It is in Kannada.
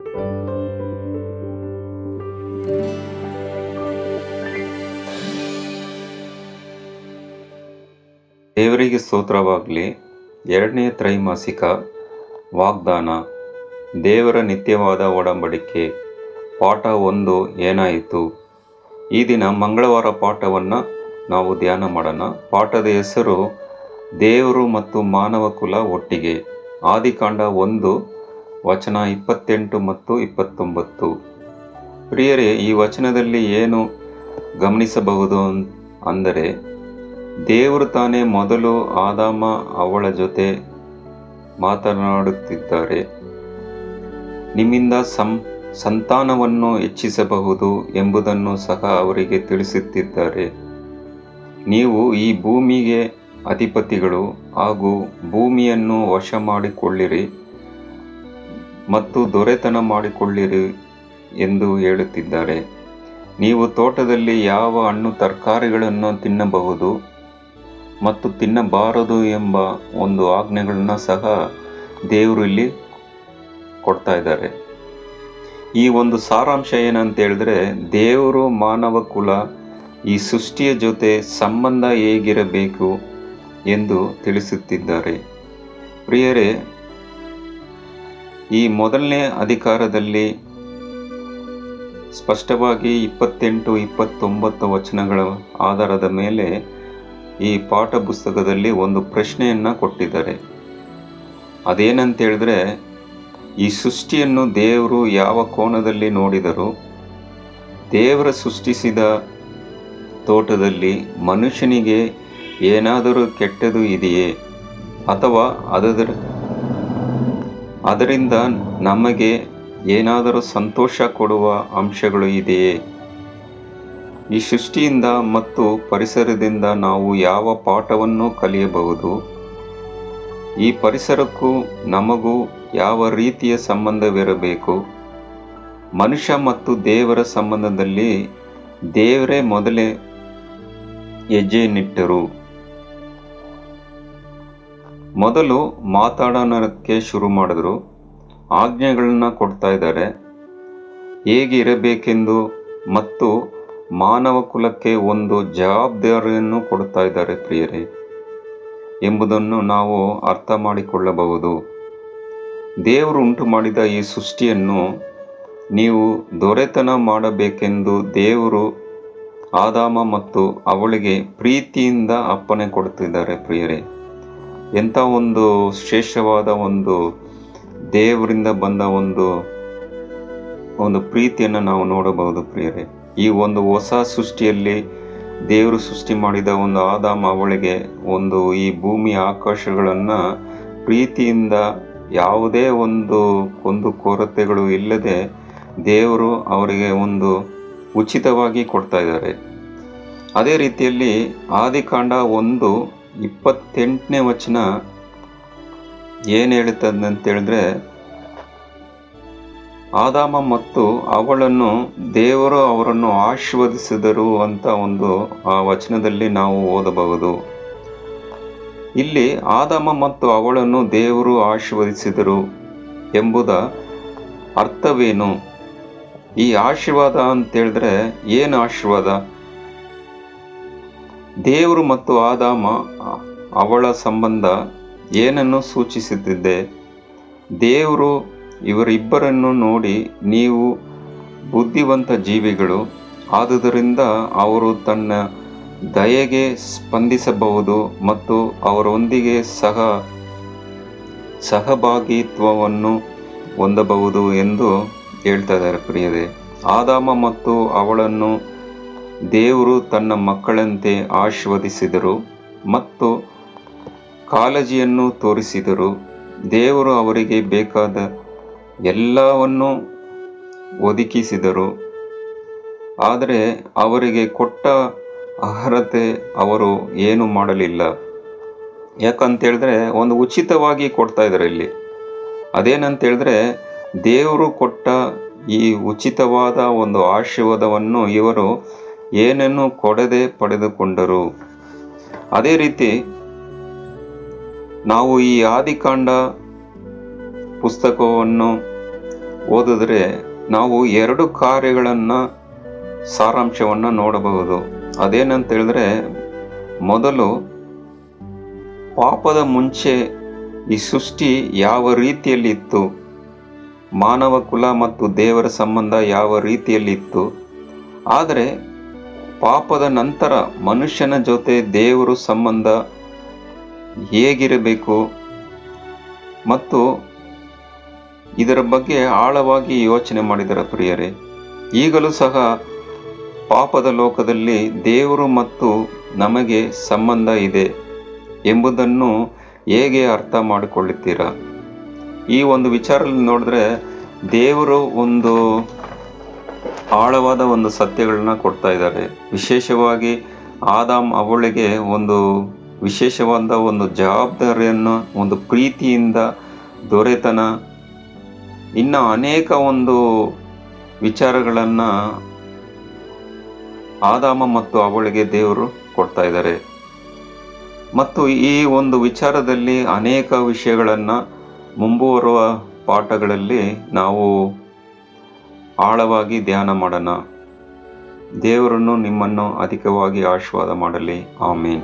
ದೇವರಿಗೆ ಸ್ತೋತ್ರವಾಗಲಿ. ಎರಡನೇ ತ್ರೈಮಾಸಿಕ ವಾಗ್ದಾನ. ದೇವರ ನಿತ್ಯವಾದ ಒಡಂಬಡಿಕೆ. ಪಾಠ ಒಂದು ಏನಾಯಿತು? ಈ ದಿನ ಮಂಗಳವಾರ ಪಾಠವನ್ನು ನಾವು ಧ್ಯಾನ ಮಾಡೋಣ. ಪಾಠದ ಹೆಸರು ದೇವರು ಮತ್ತು ಮಾನವ ಕುಲ ಒಟ್ಟಿಗೆ. ಆದಿಕಾಂಡ ಒಂದು ವಚನ ಇಪ್ಪತ್ತೆಂಟು ಮತ್ತು ಇಪ್ಪತ್ತೊಂಬತ್ತು. ಪ್ರಿಯರೇ, ಈ ವಚನದಲ್ಲಿ ಏನು ಗಮನಿಸಬಹುದು ಅಂದರೆ, ದೇವರು ತಾನೇ ಮೊದಲು ಆದಾಮ ಅವಳ ಜೊತೆ ಮಾತನಾಡುತ್ತಿದ್ದಾರೆ. ನಿಮ್ಮಿಂದ ಸಂ ಸಂತಾನವನ್ನು ಹೆಚ್ಚಿಸಬಹುದು ಎಂಬುದನ್ನು ಸಹ ಅವರಿಗೆ ತಿಳಿಸುತ್ತಿದ್ದಾರೆ. ನೀವು ಈ ಭೂಮಿಗೆ ಅಧಿಪತಿಗಳು ಹಾಗೂ ಭೂಮಿಯನ್ನು ವಶ ಮಾಡಿಕೊಳ್ಳಿರಿ ಮತ್ತು ದೊರೆತನ ಮಾಡಿಕೊಳ್ಳಿರಿ ಎಂದು ಹೇಳುತ್ತಿದ್ದಾರೆ. ನೀವು ತೋಟದಲ್ಲಿ ಯಾವ ಹಣ್ಣು ತರಕಾರಿಗಳನ್ನು ತಿನ್ನಬಹುದು ಮತ್ತು ತಿನ್ನಬಾರದು ಎಂಬ ಒಂದು ಆಜ್ಞೆಗಳನ್ನು ಸಹ ದೇವರು ಇಲ್ಲಿ ಕೊಡ್ತಾ ಇದ್ದಾರೆ. ಈ ಒಂದು ಸಾರಾಂಶ ಏನಂತ ಹೇಳಿದ್ರೆ, ದೇವರು ಮಾನವ ಕುಲ ಈ ಸೃಷ್ಟಿಯ ಜೊತೆ ಸಂಬಂಧ ಹೇಗಿರಬೇಕು ಎಂದು ತಿಳಿಸುತ್ತಿದ್ದಾರೆ. ಪ್ರಿಯರೇ ಈ ಮೊದಲನೇ ಅಧಿಕಾರದಲ್ಲಿ ಸ್ಪಷ್ಟವಾಗಿ ಇಪ್ಪತ್ತೆಂಟು, ಇಪ್ಪತ್ತೊಂಬತ್ತು ವಚನಗಳ ಆಧಾರದ ಮೇಲೆ ಈ ಪಾಠ ಪುಸ್ತಕದಲ್ಲಿ ಒಂದು ಪ್ರಶ್ನೆಯನ್ನು ಕೊಟ್ಟಿದ್ದಾರೆ. ಅದೇನಂತೇಳಿದ್ರೆ, ಈ ಸೃಷ್ಟಿಯನ್ನು ದೇವರು ಯಾವ ಕೋನದಲ್ಲಿ ನೋಡಿದರು, ದೇವರ ಸೃಷ್ಟಿಸಿದ ತೋಟದಲ್ಲಿ ಮನುಷ್ಯನಿಗೆ ಏನಾದರೂ ಕೆಟ್ಟದು ಇದೆಯೇ ಅಥವಾ ಅದರ ಅದರಿಂದ ನಮಗೆ ಏನಾದರೂ ಸಂತೋಷ ಕೊಡುವ ಅಂಶಗಳು ಇದೆಯೇ? ಈ ಸೃಷ್ಟಿಯಿಂದ ಮತ್ತು ಪರಿಸರದಿಂದ ನಾವು ಯಾವ ಪಾಠವನ್ನು ಕಲಿಯಬಹುದು. ಈ ಪರಿಸರಕ್ಕೂ ನಮಗೂ ಯಾವ ರೀತಿಯ ಸಂಬಂಧವಿರಬೇಕು? ಮನುಷ್ಯ ಮತ್ತು ದೇವರ ಸಂಬಂಧದಲ್ಲಿ ದೇವರೇ ಮೊದಲೇ ಹೆಜ್ಜೆಯನ್ನಿಟ್ಟರು. ಮೊದಲು ಮಾತಾಡೋಣಕ್ಕೆ ಶುರು ಮಾಡಿದ್ರು. ಆಜ್ಞೆಗಳನ್ನ ಕೊಡ್ತಾ ಇದ್ದಾರೆ. ಹೇಗೆ ಇರಬೇಕೆಂದು ಮತ್ತು ಮಾನವ ಕುಲಕ್ಕೆ ಒಂದು ಜವಾಬ್ದಾರಿಯನ್ನು ಕೊಡ್ತಾ ಇದ್ದಾರೆ ಪ್ರಿಯರೇ, ಎಂಬುದನ್ನು ನಾವು ಅರ್ಥ ಮಾಡಿಕೊಳ್ಳಬಹುದು. ದೇವರು ಉಂಟು ಮಾಡಿದ ಈ ಸೃಷ್ಟಿಯನ್ನು ನೀವು ದೊರೆತನ ಮಾಡಬೇಕೆಂದು ದೇವರು ಆದಾಮ ಮತ್ತು ಅವಳಿಗೆ ಪ್ರೀತಿಯಿಂದ ಅಪ್ಪಣೆ ಕೊಡುತ್ತಿದ್ದಾರೆ ಪ್ರಿಯರೇ. ಎಂಥ ಒಂದು ಶ್ರೇಷ್ಠವಾದ ಒಂದು ದೇವರಿಂದ ಬಂದ ಒಂದು ಒಂದು ಪ್ರೀತಿಯನ್ನು ನಾವು ನೋಡಬಹುದು ಪ್ರಿಯರೇ. ಈ ಒಂದು ಹೊಸ ಸೃಷ್ಟಿಯಲ್ಲಿ ದೇವರು ಸೃಷ್ಟಿ ಮಾಡಿದ ಒಂದು ಆದಾಮ ಅವಳಿಗೆ ಒಂದು ಈ ಭೂಮಿ ಆಕಾಶಗಳನ್ನು ಪ್ರೀತಿಯಿಂದ ಯಾವುದೇ ಒಂದು ಒಂದು ಕೊರತೆಗಳು ಇಲ್ಲದೆ ದೇವರು ಅವರಿಗೆ ಒಂದು ಉಚಿತವಾಗಿ ಕೊಡ್ತಾ ಇದ್ದಾರೆ. ಅದೇ ರೀತಿಯಲ್ಲಿ ಆದಿಕಾಂಡ ಒಂದು ಇಪ್ಪತ್ತೆಂಟನೇ ವಚನ ಏನು ಹೇಳುತ್ತದೆ ಅಂತೇಳಿದ್ರೆ ಆದಾಮ ಮತ್ತು ಅವಳನ್ನು ದೇವರು ಅವರನ್ನು ಆಶೀರ್ವದಿಸಿದರು ಅಂತ ಒಂದು ಆ ವಚನದಲ್ಲಿ ನಾವು ಓದಬಹುದು. ಇಲ್ಲಿ ಆದಾಮ ಮತ್ತು ಅವಳನ್ನು ದೇವರು ಆಶೀರ್ವದಿಸಿದರು ಎಂಬುದ ಅರ್ಥವೇನು? ಈ ಆಶೀರ್ವಾದ ಅಂತೇಳಿದ್ರೆ, ಏನು ಆಶೀರ್ವಾದ? ದೇವರು ಮತ್ತು ಆದಾಮ, ಅವಳ ಸಂಬಂಧ ಏನನ್ನು ಸೂಚಿಸುತ್ತಿದ್ದೆ? ದೇವರು ಇವರಿಬ್ಬರನ್ನು ನೋಡಿ, ನೀವು ಬುದ್ಧಿವಂತ ಜೀವಿಗಳು, ಆದುದರಿಂದ ಅವರು ತನ್ನ ದಯೆಗೆ ಸ್ಪಂದಿಸಬಹುದು ಮತ್ತು ಅವರೊಂದಿಗೆ ಸಹ ಸಹಭಾಗಿತ್ವವನ್ನು ಹೊಂದಬಹುದು ಎಂದು ಹೇಳ್ತಾ ಇದ್ದಾರೆ ಪ್ರಿಯದೆ ಆದಾಮ ಮತ್ತು ಅವಳನ್ನು ದೇವರು ತನ್ನ ಮಕ್ಕಳಂತೆ ಆಶೀರ್ವದಿಸಿದರು ಮತ್ತು ಕಾಳಜಿಯನ್ನು ತೋರಿಸಿದರು. ದೇವರು ಅವರಿಗೆ ಬೇಕಾದ ಎಲ್ಲವನ್ನು ಒದಗಿಸಿದರು. ಆದರೆ ಅವರಿಗೆ ಕೊಟ್ಟ ಅರ್ಹತೆ ಅವರು ಏನು ಮಾಡಲಿಲ್ಲ. ಯಾಕಂತೇಳಿದ್ರೆ ಒಂದು ಉಚಿತವಾಗಿ ಕೊಡ್ತಾ ಇದ್ದಾರೆ ಇಲ್ಲಿ. ಅದೇನಂತೇಳಿದ್ರೆ ದೇವರು ಕೊಟ್ಟ ಈ ಉಚಿತವಾದ ಒಂದು ಆಶೀರ್ವಾದವನ್ನು ಇವರು ಏನನ್ನು ಕೊಡದೆ ಪಡೆದುಕೊಂಡರು? ಅದೇ ರೀತಿ ನಾವು ಈ ಆದಿಕಾಂಡ ಪುಸ್ತಕವನ್ನು ಓದಿದ್ರೆ ನಾವು ಎರಡು ಕಾರ್ಯಗಳನ್ನು ಸಾರಾಂಶವನ್ನು ನೋಡಬಹುದು. ಅದೇನಂತ ಹೇಳಿದ್ರೆ, ಮೊದಲು ಪಾಪದ ಮುಂಚೆ ಈ ಸೃಷ್ಟಿ ಯಾವ ರೀತಿಯಲ್ಲಿ ಇತ್ತು ಮಾನವ ಕುಲ ಮತ್ತು ದೇವರ ಸಂಬಂಧ ಯಾವ ರೀತಿಯಲ್ಲಿ ಇತ್ತು ಆದರೆ ಪಾಪದ ನಂತರ ಮನುಷ್ಯನ ಜೊತೆ ದೇವರು ಸಂಬಂಧ ಹೇಗಿರಬೇಕು? ಮತ್ತು ಇದರ ಬಗ್ಗೆ ಆಳವಾಗಿ ಯೋಚನೆ ಮಾಡಿದರ ಪ್ರಿಯರೇ, ಈಗಲೂ ಸಹ ಪಾಪದ ಲೋಕದಲ್ಲಿ ದೇವರು ಮತ್ತು ನಮಗೆ ಸಂಬಂಧ ಇದೆ ಎಂಬುದನ್ನು ಹೇಗೆ ಅರ್ಥ ಮಾಡಿಕೊಳ್ಳುತ್ತೀರಾ? ಈ ಒಂದು ವಿಚಾರದಲ್ಲಿ ನೋಡಿದ್ರೆ ದೇವರು ಒಂದು ಆಳವಾದ ಒಂದು ಸತ್ಯಗಳನ್ನ ಕೊಡ್ತಾ ಇದ್ದಾರೆ. ವಿಶೇಷವಾಗಿ ಆದಾಮ್ ಅವಳಿಗೆ ಒಂದು ವಿಶೇಷವಾದ ಒಂದು ಜವಾಬ್ದಾರಿಯನ್ನು, ಒಂದು ಪ್ರೀತಿಯಿಂದ ದೊರೆತನ, ಇನ್ನು ಅನೇಕ ಒಂದು ವಿಚಾರಗಳನ್ನು ಆದಾಮ ಮತ್ತು ಅವಳಿಗೆ ದೇವರು ಕೊಡ್ತಾ ಇದ್ದಾರೆ. ಮತ್ತು ಈ ಒಂದು ವಿಚಾರದಲ್ಲಿ ಅನೇಕ ವಿಷಯಗಳನ್ನು ಮುಂಬರುವ ಪಾಠಗಳಲ್ಲಿ ನಾವು ಆಳವಾಗಿ ಧ್ಯಾನ ಮಾಡೋಣ. ದೇವರನ್ನು ನಿಮ್ಮನ್ನು ಅಧಿಕವಾಗಿ ಆಶೀರ್ವಾದ ಮಾಡಲಿ. ಆಮೀನ್.